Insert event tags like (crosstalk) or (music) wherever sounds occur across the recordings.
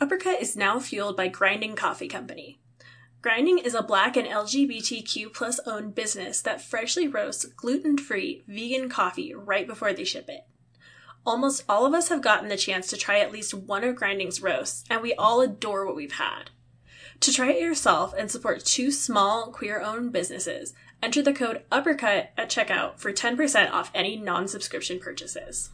Uppercut is now fueled by Grinding Coffee Company. Grinding is a black and LGBTQ plus owned business that freshly roasts gluten free vegan coffee right before they ship it. Almost all of us have gotten the chance to try at least one of Grinding's roasts, and we all adore what we've had. To try it yourself and support two small queer owned businesses, enter the code UPPERCUT at checkout for 10% off any non subscription purchases.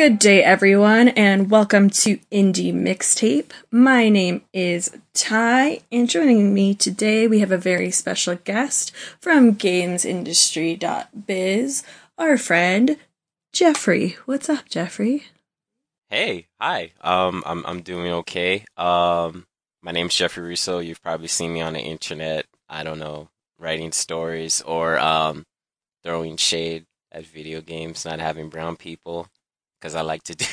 Good day, everyone, and welcome to Indie Mixtape. My name is Ty, and joining me today we have a very special guest from GamesIndustry.biz, our friend Jeffrey. What's up, Jeffrey? Hey, hi. Um, I'm I'm doing okay. Um, my name's Jeffrey Rousseau. You've probably seen me on the internet. I don't know, writing stories or um, throwing shade at video games not having brown people because I like to do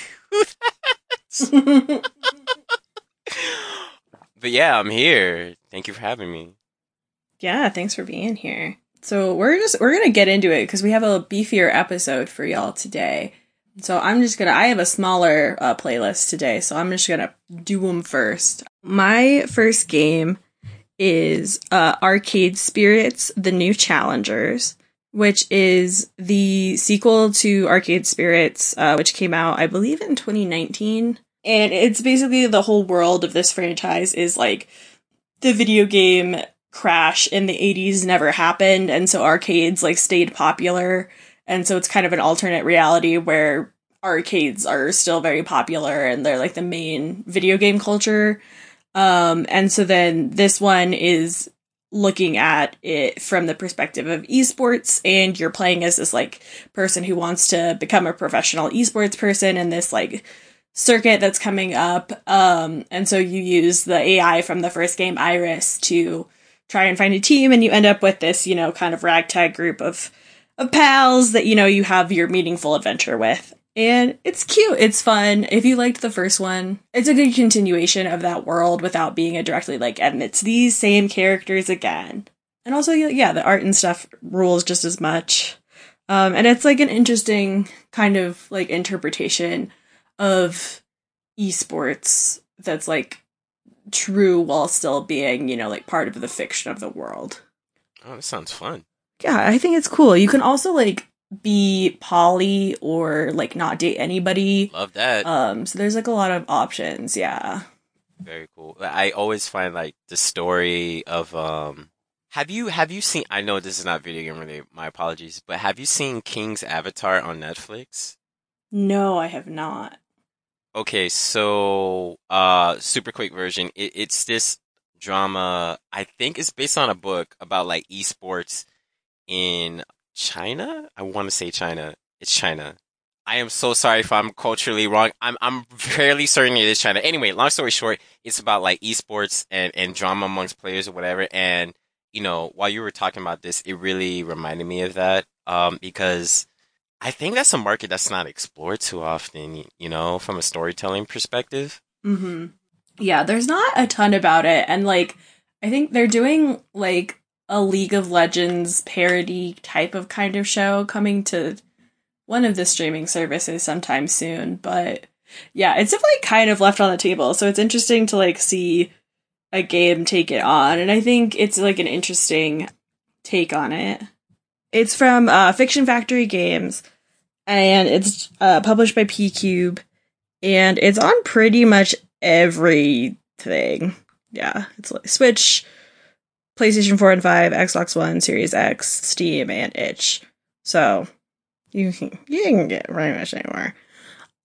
but yeah, I'm here. Thank you for having me. Yeah, thanks for being here. So we're just we're gonna get into it because we have a beefier episode for y'all today. So I'm just gonna I have a smaller uh, playlist today, so I'm just gonna do them first. My first game is uh, Arcade Spirits: The New Challengers which is the sequel to Arcade Spirits, uh, which came out, I believe, in 2019. And it's basically the whole world of this franchise is like the video game crash in the 80s never happened, and so arcades like stayed popular. And so it's kind of an alternate reality where arcades are still very popular and they're like the main video game culture. Um, and so then this one is looking at it from the perspective of esports and you're playing as this like person who wants to become a professional esports person in this like circuit that's coming up. Um and so you use the AI from the first game Iris to try and find a team and you end up with this you know kind of ragtag group of of pals that you know you have your meaningful adventure with and it's cute. It's fun. If you liked the first one, it's a good continuation of that world without being a directly like, and it's these same characters again. And also, yeah, the art and stuff rules just as much. Um, and it's like an interesting kind of like interpretation of esports that's like true while still being, you know, like part of the fiction of the world. Oh, that sounds fun. Yeah, I think it's cool. You can also like be poly or like not date anybody. Love that. Um, so there's like a lot of options. Yeah. Very cool. I always find like the story of um. Have you have you seen? I know this is not video game related. My apologies, but have you seen King's Avatar on Netflix? No, I have not. Okay, so uh, super quick version. It, it's this drama. I think it's based on a book about like esports in China? I want to say China. It's China. I am so sorry if I'm culturally wrong. I'm I'm fairly certain it is China. Anyway, long story short, it's about like esports and and drama amongst players or whatever. And you know, while you were talking about this, it really reminded me of that um, because I think that's a market that's not explored too often. You know, from a storytelling perspective. Hmm. Yeah, there's not a ton about it, and like I think they're doing like a League of Legends parody type of kind of show coming to one of the streaming services sometime soon. But yeah, it's definitely kind of left on the table. So it's interesting to like see a game take it on. And I think it's like an interesting take on it. It's from uh, Fiction Factory Games and it's uh, published by PQube and it's on pretty much everything. Yeah, it's like Switch, PlayStation 4 and 5, Xbox One, Series X, Steam, and Itch. So you can, you can get pretty much anywhere.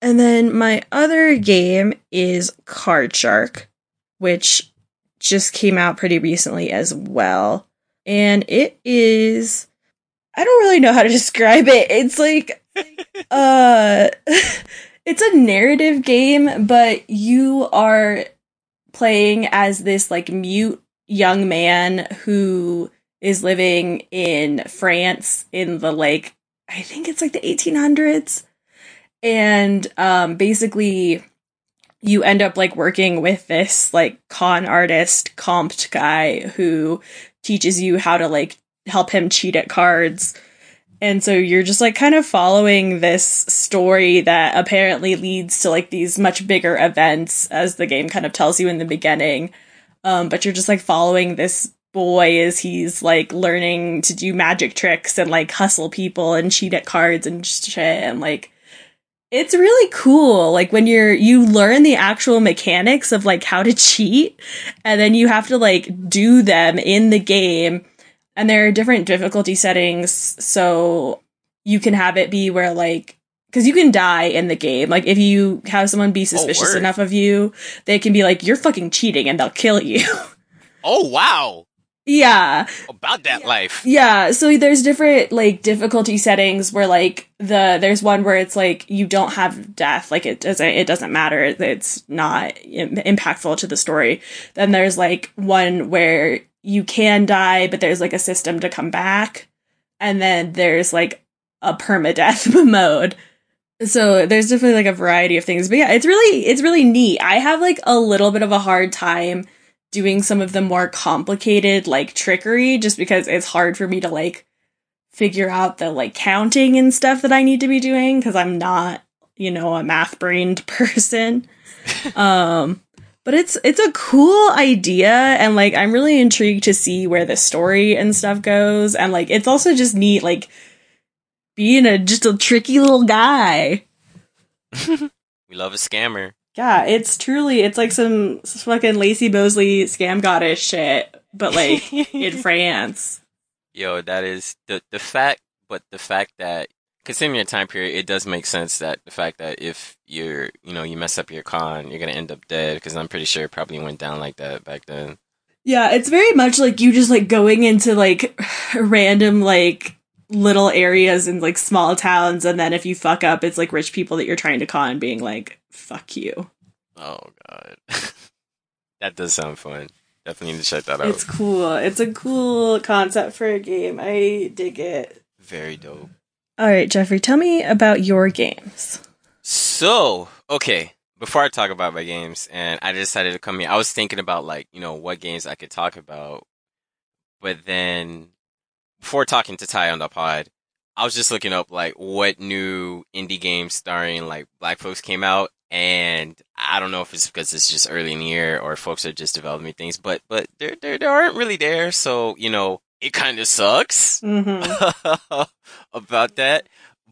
And then my other game is Card Shark, which just came out pretty recently as well. And it is I don't really know how to (laughs) describe it. It's like (laughs) uh (laughs) it's a narrative game, but you are playing as this like mute young man who is living in France in the like I think it's like the 1800s and um basically you end up like working with this like con artist Comte guy who teaches you how to like help him cheat at cards. And so you're just like kind of following this story that apparently leads to like these much bigger events as the game kind of tells you in the beginning. Um, but you're just like following this boy as he's like learning to do magic tricks and like hustle people and cheat at cards and shit and like it's really cool. Like when you're you learn the actual mechanics of like how to (laughs) cheat and then you have to like do them in the game and there are different difficulty settings so you can have it be where like because you can die in the game like if you have someone be oh, suspicious word. enough of you they can be like you're fucking cheating and they'll kill you (laughs) Oh wow, yeah about that life. yeah, so there's different like difficulty settings where like the there's one where it's like you don't have death, like it doesn't it doesn't matter, it's not Im- impactful to the story. Then there's like one where you can die, but there's like a system to come back, and then there's like a permadeath (laughs) mode. So there's definitely like a variety of things, but yeah, it's really it's really neat. I have like a little bit of a hard time doing some of the more complicated like trickery just because it's hard for me to like figure out the like counting and stuff that I need to be doing because I'm not, you know, a math brained (laughs) person. (laughs) um but it's it's a cool idea and like I'm really intrigued to see where the story and stuff goes and like it's also just neat like being a just a tricky little guy. (laughs) We love a scammer. Yeah, it's truly it's like some fucking Laci Mosley scam goddess shit, but like (laughs) in France. Yo, that is the the fact, but the fact that considering your time period, it does make sense that the fact that if you're, you know, you mess up your con, you're gonna end up dead. Because I'm pretty sure it probably went down like that back then. Yeah, it's very much like you just like going into like (sighs) random like little areas in like small towns and then if you fuck up it's like rich people that you're trying to con being like fuck you. Oh god, (laughs) that does sound fun. Definitely need to check that out. It's cool. It's a cool concept for a game. I dig it. Very dope. All right, Jeffrey, tell me about your games. So, okay, before I talk about my games, and I decided to come here, I was thinking about like, you know, what games I could talk about. But then, before talking to Ty on the pod, I was just looking up like what new indie games starring like black folks came out, and I don't know if it's because it's just early in the year or folks are just developing things, but but there there, there aren't really there, so you know it kind of sucks Mm-hmm. (laughs) about that.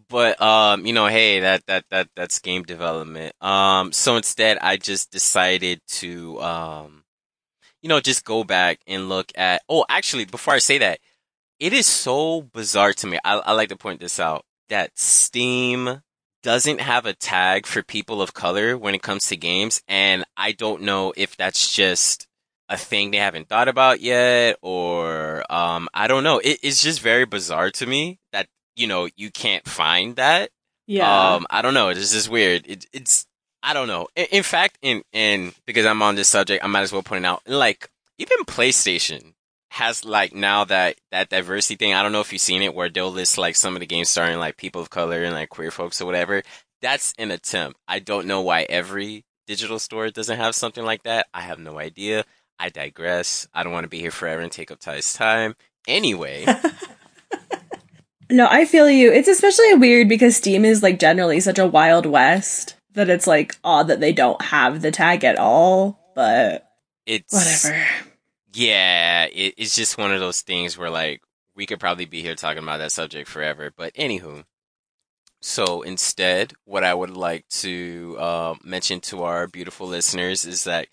But um, you know, hey, that that that that's game development. Um, so instead, I just decided to um, you know, just go back and look at. Oh, actually, before I say that, it is so bizarre to me. I, I like to point this out that Steam doesn't have a tag for people of color when it comes to games, and I don't know if that's just a thing they haven't thought about yet, or um, I don't know. It, it's just very bizarre to me that you know you can't find that. Yeah. Um, I don't know. It's just weird. It, it's I don't know. In, in fact, in in because I'm on this subject, I might as well point it out. Like even PlayStation has like now that that diversity thing. I don't know if you've seen it where they'll list like some of the games starring like people of color and like queer folks or whatever. That's an attempt. I don't know why every digital store doesn't have something like that. I have no idea. I digress. I don't want to be here forever and take up Ty's time. Anyway, (laughs) No, I feel you. It's especially weird because Steam is like generally such a wild west that it's like odd that they don't have the tag at all, but it's whatever. Yeah, it, it's just one of those things where like we could probably be here talking about that subject forever. But anywho, so instead, what I would like to uh, mention to our beautiful listeners is that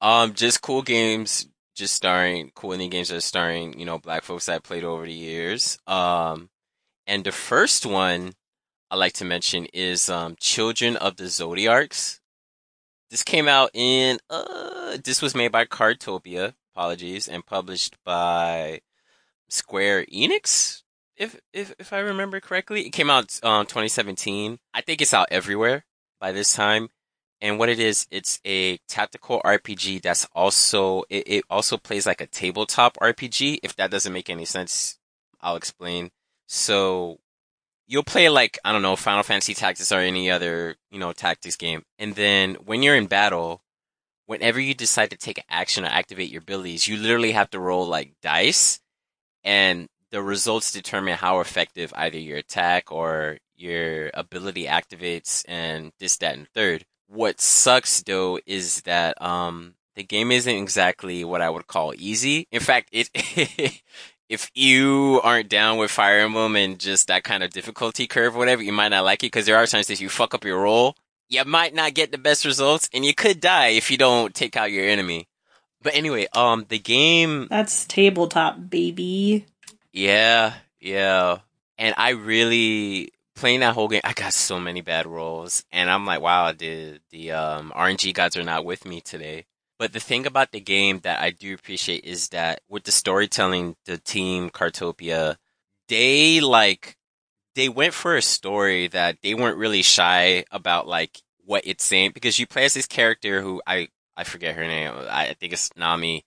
um, just cool games, just starring cool indie games that are starring you know black folks that I played over the years. Um, and the first one I like to mention is um, Children of the Zodiarcs. This came out in uh, this was made by Cardtopia apologies, and published by Square Enix, if if if I remember correctly. It came out um 2017. I think it's out everywhere by this time. And what it is, it's a tactical RPG that's also, it, it also plays like a tabletop RPG. If that doesn't make any sense, I'll explain. So you'll play like, I don't know, Final Fantasy Tactics or any other, you know, tactics game. And then when you're in battle, whenever you decide to take action or activate your abilities, you literally have to roll like dice and the results determine how effective either your attack or your ability activates and this, that, and third. What sucks though is that, um, the game isn't exactly what I would call easy. In fact, it, (laughs) if you aren't down with Fire Emblem and just that kind of difficulty curve, whatever, you might not like it because there are times that you fuck up your roll, you might not get the best results, and you could die if you don't take out your enemy. But anyway, um, the game. That's tabletop, baby. Yeah, yeah, and I really playing that whole game. I got so many bad rolls, and I'm like, wow, the the um RNG gods are not with me today. But the thing about the game that I do appreciate is that with the storytelling, the team Cartopia, they like they went for a story that they weren't really shy about like what it's saying because you play as this character who I I forget her name. I think it's Nami.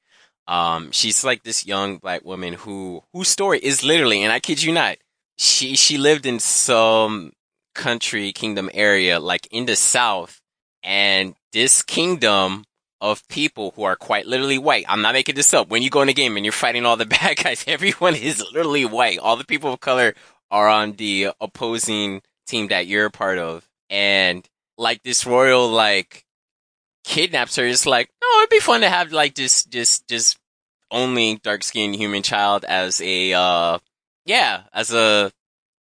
Um, she's like this young black woman who whose story is literally, and I kid you not, she she lived in some country kingdom area like in the south, and this kingdom of people who are quite literally white. I'm not making this up. When you go in a game and you're fighting all the (laughs) bad guys, everyone is literally white. All the people of color are on the opposing team that you're a part of. And like this royal like kidnaps her. It's like, no, it'd be fun to have like this this this only dark skinned human child as a uh yeah, as a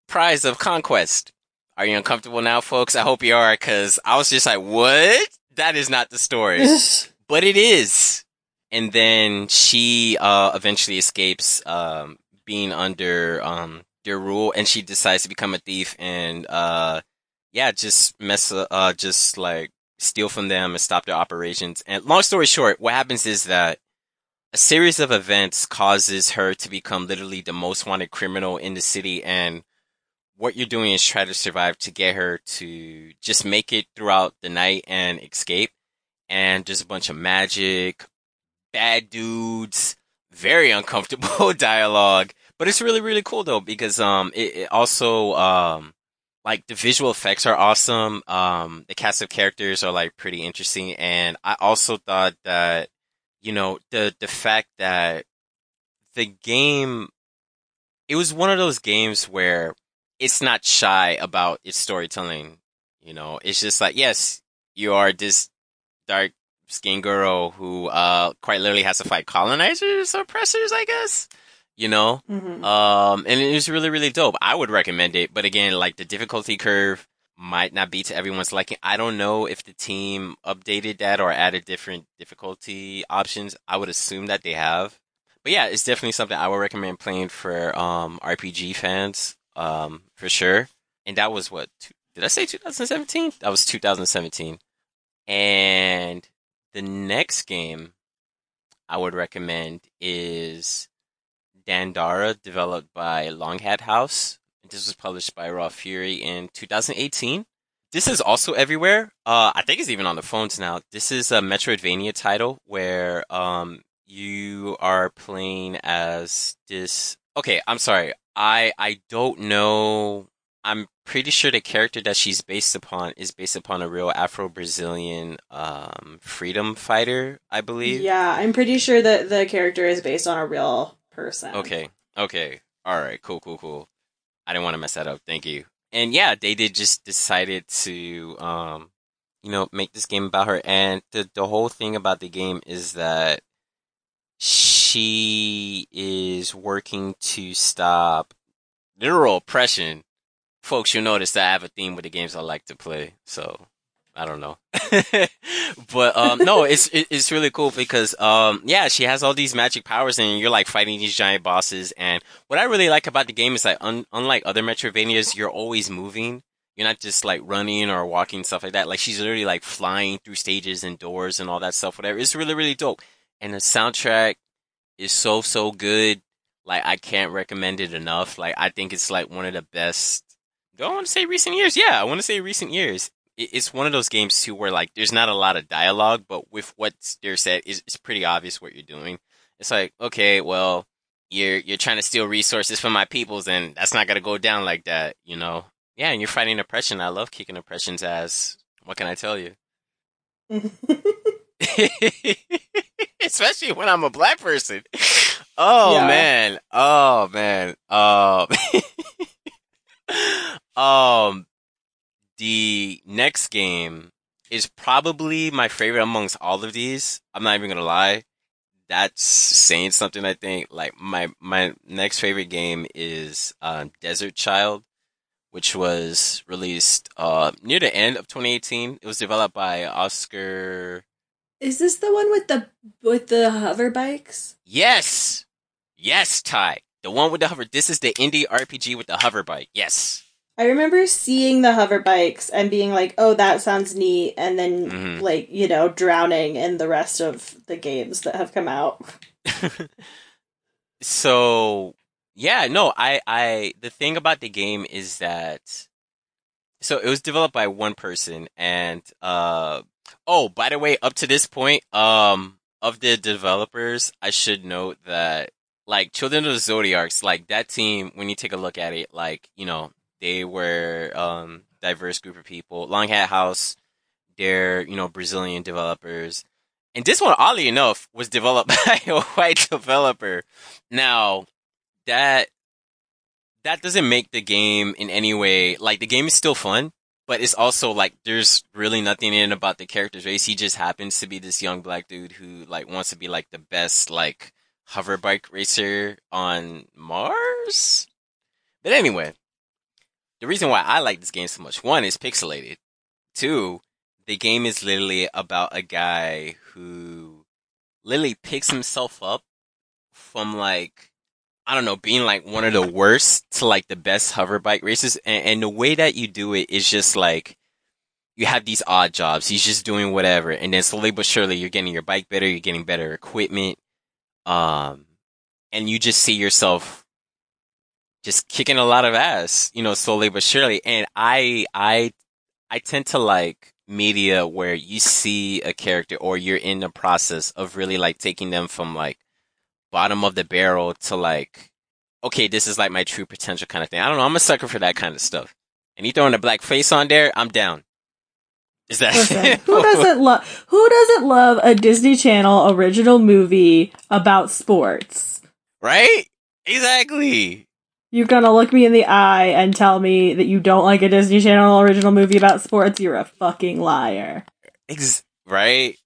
prize of conquest. Are you uncomfortable now, folks? I hope you are, cause I was just like, what? that is not the story. (laughs) but it is. And then she uh, eventually escapes um, being under um, their rule, and she decides to become a thief and uh, yeah, just mess, uh, just like steal from them and stop their operations. And long story short, what happens is that a series of events causes her to become literally the most wanted criminal in the city, and what you're doing is try to survive to get her to just make it throughout the night and escape. And there's a bunch of magic, bad dudes, very uncomfortable (laughs) dialogue. But it's really, really cool though, because, um, it, it also, um, like the visual effects are awesome. Um, the cast of characters are like pretty interesting. And I also thought that, you know, the, the fact that the game, it was one of those games where it's not shy about its storytelling. You know, it's just like, yes, you are this dark skinned girl who, uh, quite literally has to fight colonizers, oppressors, I guess. You know, mm-hmm. um, and it was really, really dope. I would recommend it, but again, like the difficulty curve might not be to everyone's liking. I don't know if the team updated that or added different difficulty options. I would assume that they have. But yeah, it's definitely something I would recommend playing for um, RPG fans um, for sure. And that was what? two, Did I say 2017? That was 2017. And the next game I would recommend is Dandara, developed by Long Hat House. This was published by Raw Fury in 2018. This is also everywhere. Uh, I think it's even on the phones now. This is a Metroidvania title where um, you are playing as this. Okay, I'm sorry. I I don't know. I'm pretty sure the character that she's based upon is based upon a real Afro Brazilian um, freedom fighter, I believe. Yeah, I'm pretty sure that the character is based on a real person. Okay. Okay. All right. Cool. Cool. Cool. I didn't want to mess that up. Thank you. And yeah, they did just decided to, um, you know, make this game about her. And the the whole thing about the game is that she is working to stop literal oppression. Folks, you'll notice that I have a theme with the games I like to play. So I don't know, (laughs) but um, no, it's it's really cool because um, yeah, she has all these magic powers, and you're like fighting these giant bosses. And what I really like about the game is that un- unlike other Metroidvanias, you're always moving. You're not just like running or walking stuff like that. Like she's literally like flying through stages and doors and all that stuff. Whatever. It's really really dope. And the soundtrack is so so good. Like I can't recommend it enough. Like I think it's like one of the best. Do I want to say recent years? Yeah, I want to say recent years. It's one of those games too where like there's not a lot of dialogue, but with what's there said, it's, it's pretty obvious what you're doing. It's like, okay, well, you're you're trying to steal resources from my peoples, and that's not gonna go down like that, you know. Yeah, and you're fighting oppression. I love kicking oppression's ass. What can I tell you? (laughs) Especially when I'm a black person. Oh yeah. man. Oh man. Um. (laughs) um. The next game is probably my favorite amongst all of these. I'm not even gonna lie. That's saying something. I think like my my next favorite game is um, Desert Child, which was released uh, near the end of 2018. It was developed by Oscar. Is this the one with the with the hover bikes? Yes, yes, Ty, the one with the hover. This is the indie RPG with the hover bike. Yes. I remember seeing the hover bikes and being like, "Oh, that sounds neat," and then mm-hmm. like you know drowning in the rest of the games that have come out. (laughs) so yeah, no, I, I, the thing about the game is that, so it was developed by one person and, uh, oh, by the way, up to this point, um, of the developers, I should note that, like, Children of the Zodiarcs, like, that team, when you take a look at it, like, you know, they were, um, diverse group of people. Long Hat House, they're, you know, Brazilian developers. And this one, oddly enough, was developed (laughs) by a white developer. Now, that that doesn't make the game in any way like the game is still fun, but it's also like there's really nothing in about the character's race. He just happens to be this young black dude who like wants to be like the best like hover bike racer on Mars. But anyway, the reason why I like this game so much, one, is pixelated. Two, the game is literally about a guy who literally picks himself up from like I don't know, being like one of the worst to like the best hover bike races. And, and, the way that you do it is just like, you have these odd jobs. He's just doing whatever. And then slowly but surely you're getting your bike better. You're getting better equipment. Um, and you just see yourself just kicking a lot of ass, you know, slowly but surely. And I, I, I tend to like media where you see a character or you're in the process of really like taking them from like bottom of the barrel to like, okay, this is like my true potential kind of thing. I don't know. I'm a sucker for that kind of stuff. And you throwing a black face on there, I'm down. Is that Listen, (laughs) who doesn't love who doesn't love a Disney Channel original movie about sports? Right? Exactly. You're gonna look me in the eye and tell me that you don't like a Disney Channel original movie about sports? You're a fucking liar. Ex- right?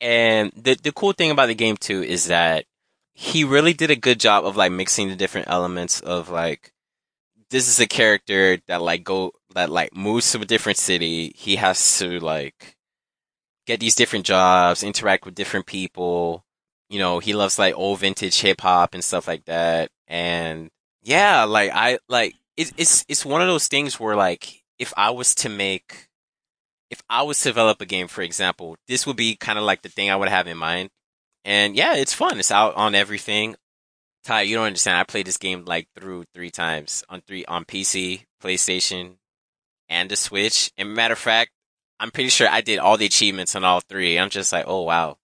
And the the cool thing about the game too is that he really did a good job of like mixing the different elements of like this is a character that like go that like moves to a different city. He has to like get these different jobs, interact with different people. You know, he loves like old vintage hip hop and stuff like that. And yeah, like I like it's it's it's one of those things where like if I was to make if I was to develop a game, for example, this would be kind of like the thing I would have in mind. And yeah, it's fun. It's out on everything. Ty, you don't understand. I played this game like through three times on three on PC, PlayStation, and the Switch. And matter of fact, I'm pretty sure I did all the achievements on all three. I'm just like, oh wow.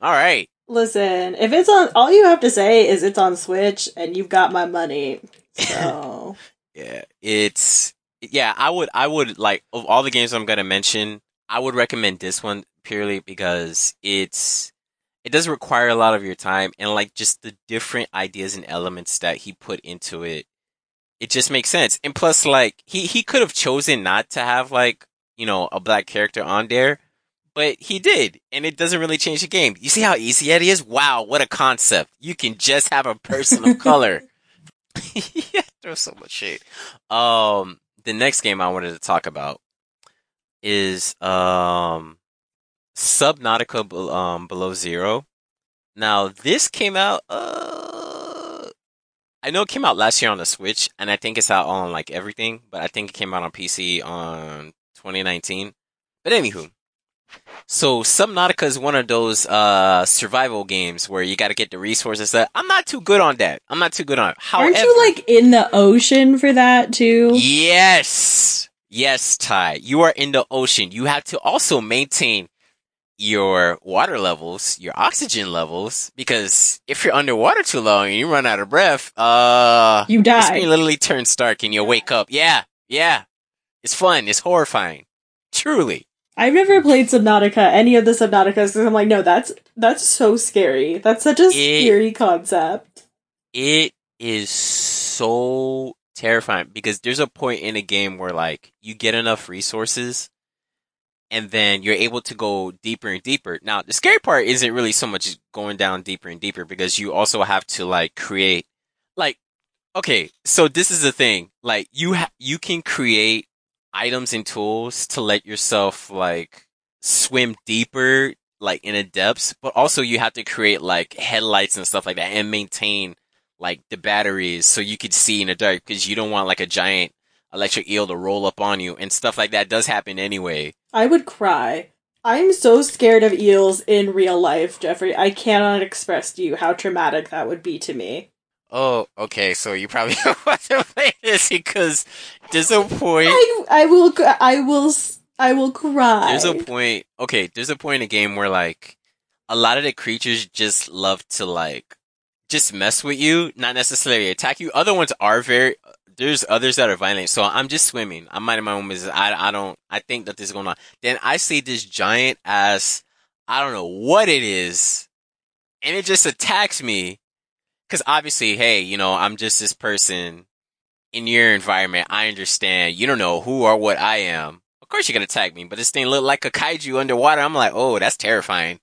All right. Listen, if it's on, all you have to say is it's on Switch, and you've got my money. So (laughs) yeah, it's yeah. I would I would like of all the games I'm gonna mention, I would recommend this one purely because it's it doesn't require a lot of your time and like just the different ideas and elements that he put into it it just makes sense and plus like he he could have chosen not to have like you know a black character on there but he did and it doesn't really change the game. You see how easy that is? Wow what a concept. You can just have a person of color. (laughs) (laughs) Yeah there's so much shade. Um the next game i wanted to talk about is um Subnautica um, Below Zero. Now, this came out, uh, I know it came out last year on the Switch, and I think it's out on like everything, but I think it came out on PC on 2019. But anywho, so Subnautica is one of those uh survival games where you got to get the resources. That I'm not too good on that. I'm not too good on it. However, aren't you like in the ocean for that too? Yes, Yes, Ty, you are in the ocean. You have to also maintain your water levels, your oxygen levels, because if you're underwater too long and you run out of breath, uh, You die. screen literally turns dark and you wake up. Yeah, yeah. It's fun. It's horrifying. Truly. I've never played Subnautica, any of the Subnauticas, because I'm like, no, that's that's so scary. That's such a scary concept. It is so terrifying because there's a point in a game where like you get enough resources and then you're able to go deeper and deeper. Now, the scary part isn't really so much going down deeper and deeper because you also have to like create like okay, so this is the thing. Like you ha- you can create items and tools to let yourself like swim deeper like in a depths, but also you have to create like headlights and stuff like that and maintain like the batteries so you could see in the dark because you don't want like a giant electric eel to roll up on you and stuff like that does happen anyway. I would cry. I'm so scared of eels in real life, Jeffrey. I cannot express to you how traumatic that would be to me. Oh, okay. So you probably (laughs) don't want to play this because there's a point. I, I will, I will, I will cry. There's a point. Okay, there's a point in a game where like a lot of the creatures just love to like just mess with you, not necessarily attack you. Other ones are very. There's others that are violent. So I'm just swimming. I'm minding my own business. I I don't. I think that this is going on. Then I see this giant ass. I don't know what it is, and it just attacks me. Because obviously, hey, you know, I'm just this person in your environment. I understand. You don't know who or what I am. Of course, you're gonna attack me, but this thing looked like a kaiju underwater. I'm like, oh, that's terrifying.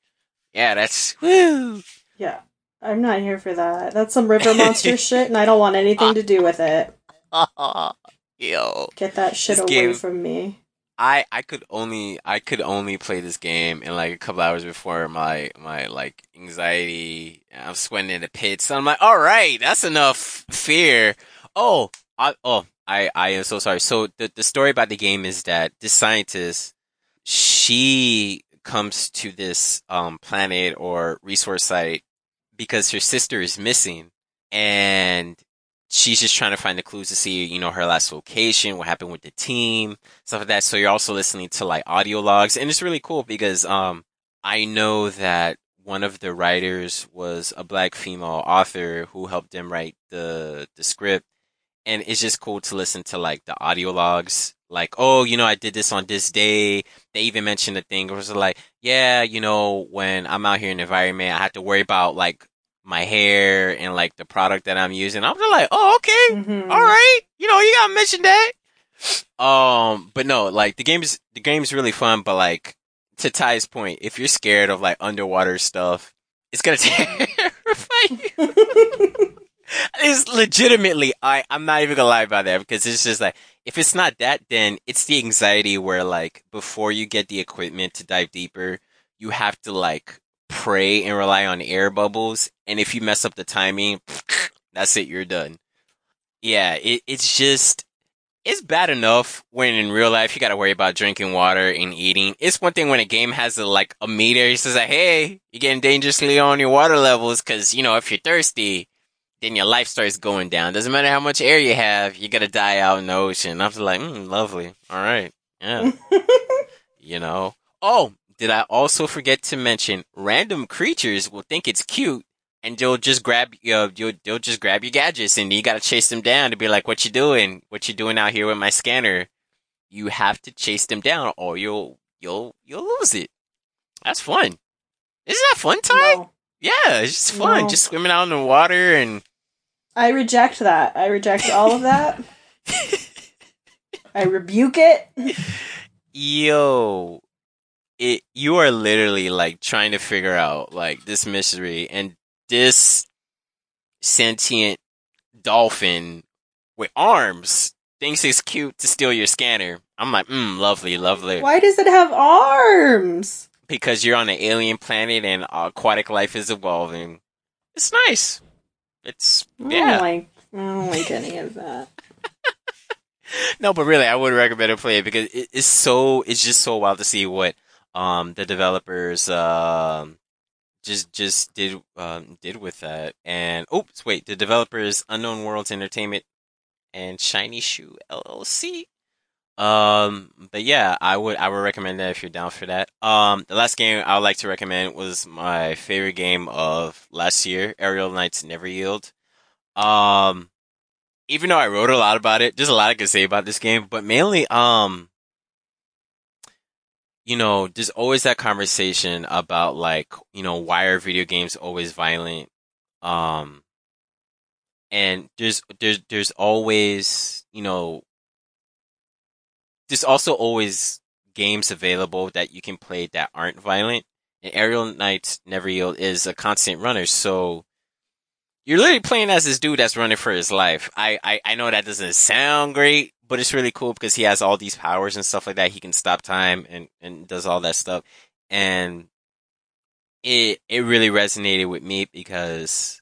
Yeah, that's woo. Yeah, I'm not here for that. That's some river monster (laughs) shit, and I don't want anything to do with it. (laughs) Yo, Get that shit away game- from me. I I could only I could only play this game in like a couple hours before my my like anxiety. I'm sweating in the pits. I'm like, all right, that's enough fear. Oh, I oh I I am so sorry. So the the story about the game is that this scientist she comes to this um planet or resource site because her sister is missing and she's just trying to find the clues to see, you know, her last location, what happened with the team, stuff like that. So you're also listening to like audio logs and it's really cool because, um, I know that one of the writers was a black female author who helped them write the, the script. And it's just cool to listen to like the audio logs. Like, oh, you know, I did this on this day. They even mentioned the thing. It was like, yeah, you know, when I'm out here in the environment, I have to worry about like my hair and like the product that I'm using. I was like, oh, okay, Mhm. all right. You know, you gotta mention that. Um, but no, like the game's the game's really fun. But like to Ty's point, if you're scared of like underwater stuff, it's gonna (laughs) terrify you. (laughs) It's legitimately, I, I'm not even gonna lie about that because it's just like, if it's not that, then it's the anxiety where like, before you get the equipment to dive deeper, you have to like pray and rely on air bubbles. And if you mess up the timing, (sniffs) that's it, you're done. Yeah, it, it's just, it's bad enough when in real life you gotta worry about drinking water and eating. It's one thing when a game has a, like a meter, it says like, hey, you're getting dangerously on your water levels cause, you know, if you're thirsty, then your life starts going down. Doesn't matter how much air you have, you're gonna die out in the ocean. I was like, mm, lovely. All right. Yeah. (laughs) you know. Oh, did I also forget to mention random creatures will think it's cute and they'll just grab you know, you'll, they'll just grab your gadgets and you gotta chase them down to be like, what you doing? What you doing out here with my scanner? You have to chase them down or you'll, you'll, you'll lose it. That's fun. Isn't that fun, Ty? No. Yeah, it's just fun. No. Just swimming out in the water and I reject that. I reject all of that. (laughs) I rebuke it. yo, it you are literally like trying to figure out like this mystery and this sentient dolphin with arms thinks it's cute to steal your scanner. I'm like, mm, lovely, lovely. Why does it have arms? Because you're on an alien planet and aquatic life is evolving. It's nice. It's yeah. I don't like. I don't like any of that. (laughs) (laughs) No, but really, I would recommend to play it because it, it's so it's just so wild to see what um the developers um just just did um did with that. And oops, wait, the developers Unknown Worlds Entertainment and Shiny Shoe LLC. Um, but yeah, I would I would recommend that if you're down for that. Um, the last game I would like to recommend was my favorite game of last year, Aerial Knights Never Yield. Um, even though I wrote a lot about it, there's a lot I could say about this game, but mainly, um, you know, there's always that conversation about like, you know, why are video games always violent? Um, and there's there's there's always, you know, there's also always games available that you can play that aren't violent. And Aerial Knights Never Yield is a constant runner, so you're literally playing as this dude that's running for his life. I, I, I know that doesn't sound great, but it's really cool because he has all these powers and stuff like that. He can stop time and, and does all that stuff. And it, it really resonated with me because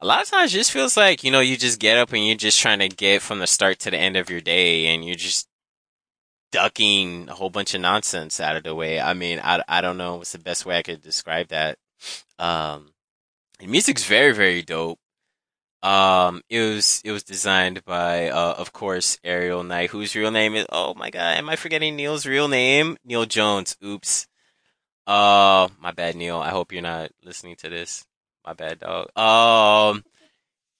a lot of times it just feels like, you know, you just get up and you're just trying to get from the start to the end of your day and you're just ducking a whole bunch of nonsense out of the way. I mean, I, I don't know what's the best way I could describe that. Um, the music's very, very dope. Um, it was it was designed by, uh, of course, Aerial Knight, whose real name is oh my god, am I forgetting Neil's real name? Neil Jones. Oops. Uh, my bad, Neil. I hope you're not listening to this. My bad, dog. Um,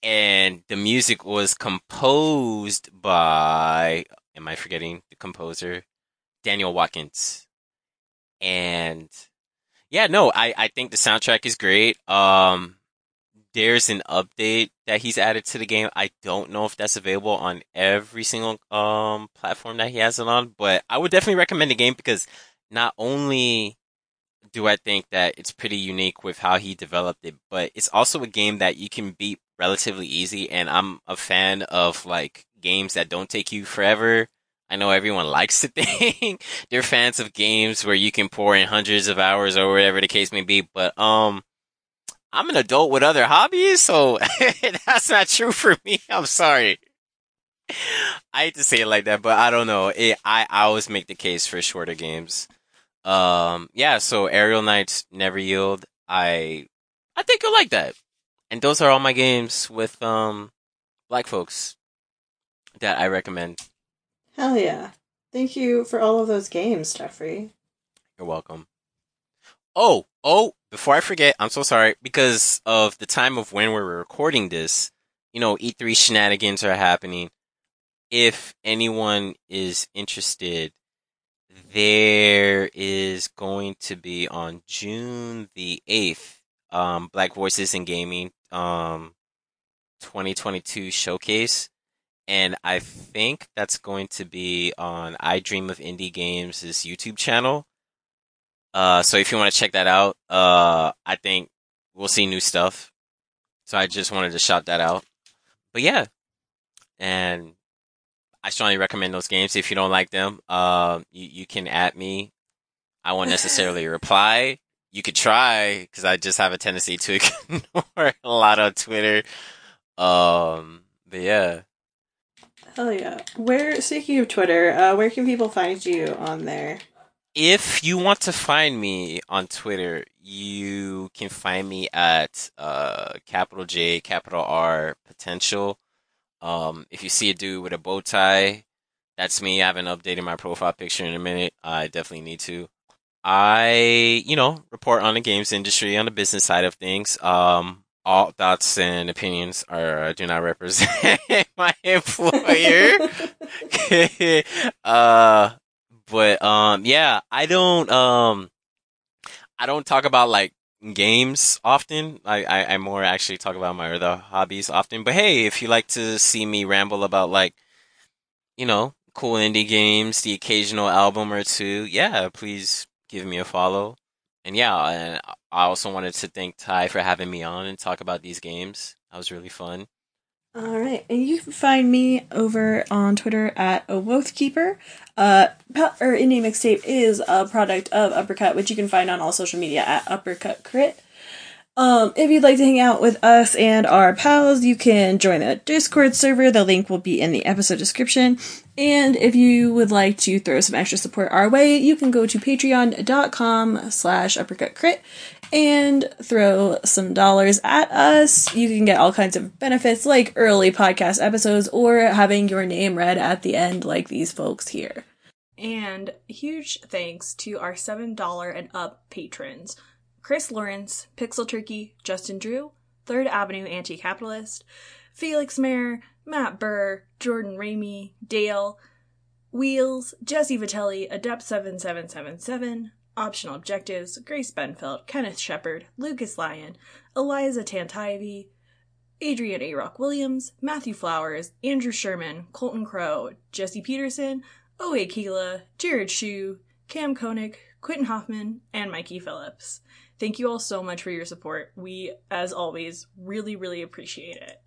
and the music was composed by, am I forgetting the composer? Daniel Watkins. And yeah, no, I, I think the soundtrack is great. Um, there's an update that he's added to the game. I don't know if that's available on every single um platform that he has it on, but I would definitely recommend the game because not only do I think that it's pretty unique with how he developed it, but it's also a game that you can beat relatively easy. And I'm a fan of like games that don't take you forever I know everyone likes to (laughs) think they're fans of games where you can pour in hundreds of hours or whatever the case may be, but um, I'm an adult with other hobbies, so (laughs) that's not true for me. (laughs) I'm sorry. I hate to say it like that, but I don't know. It, I, I always make the case for shorter games. Um, yeah. So Aerial Knights Never Yield. I I think you'll like that. And those are all my games with um black folks that I recommend. Hell yeah. Thank you for all of those games, Jeffrey. You're welcome. Oh, oh, before I forget, I'm so sorry because of the time of when we're recording this, you know, E3 shenanigans are happening. If anyone is interested, there is going to be on June the 8th, um, Black Voices in Gaming, um, 2022 showcase and I think that's going to be on I Dream of Indie Games' YouTube channel. Uh, so if you want to check that out, uh, I think we'll see new stuff. So I just wanted to shout that out. But yeah, and I strongly recommend those games. If you don't like them, uh, you, you can at me. I won't necessarily (laughs) reply. You could try because I just have a tendency to (laughs) ignore a lot on Twitter. Um, but yeah. Hell yeah. Where, speaking of Twitter, uh, where can people find you on there? If you want to find me on Twitter, you can find me at uh, capital J, capital R, potential. Um, if you see a dude with a bow tie, that's me. I haven't updated my profile picture in a minute. I definitely need to. I, you know, report on the games industry on the business side of things. Um, all thoughts and opinions are do not represent (laughs) my employer. (laughs) uh, but um, yeah, I don't um, I don't talk about like games often. I, I I more actually talk about my other hobbies often. But hey, if you like to see me ramble about like, you know, cool indie games, the occasional album or two, yeah, please give me a follow. And yeah, and I also wanted to thank Ty for having me on and talk about these games. That was really fun. All right, and you can find me over on Twitter at Keeper. Uh, or Indie Mixtape is a product of Uppercut, which you can find on all social media at Uppercut Crit. Um, if you'd like to hang out with us and our pals, you can join the Discord server. The link will be in the episode description. And if you would like to throw some extra support our way, you can go to patreon.com slash uppercutcrit and throw some dollars at us. You can get all kinds of benefits like early podcast episodes or having your name read at the end like these folks here. And huge thanks to our $7 and up patrons Chris Lawrence, Pixel Turkey, Justin Drew, Third Avenue Anti Capitalist, Felix Mayer, Matt Burr, Jordan Ramey, Dale, Wheels, Jesse Vitelli, Adept7777, Optional Objectives, Grace Benfeld, Kenneth Shepard, Lucas Lyon, Eliza Tantayevi, Adrian A. Rock Williams, Matthew Flowers, Andrew Sherman, Colton Crow, Jesse Peterson, Owe Keela, Jared Shu, Cam Koenig, Quentin Hoffman, and Mikey Phillips. Thank you all so much for your support. We, as always, really, really appreciate it.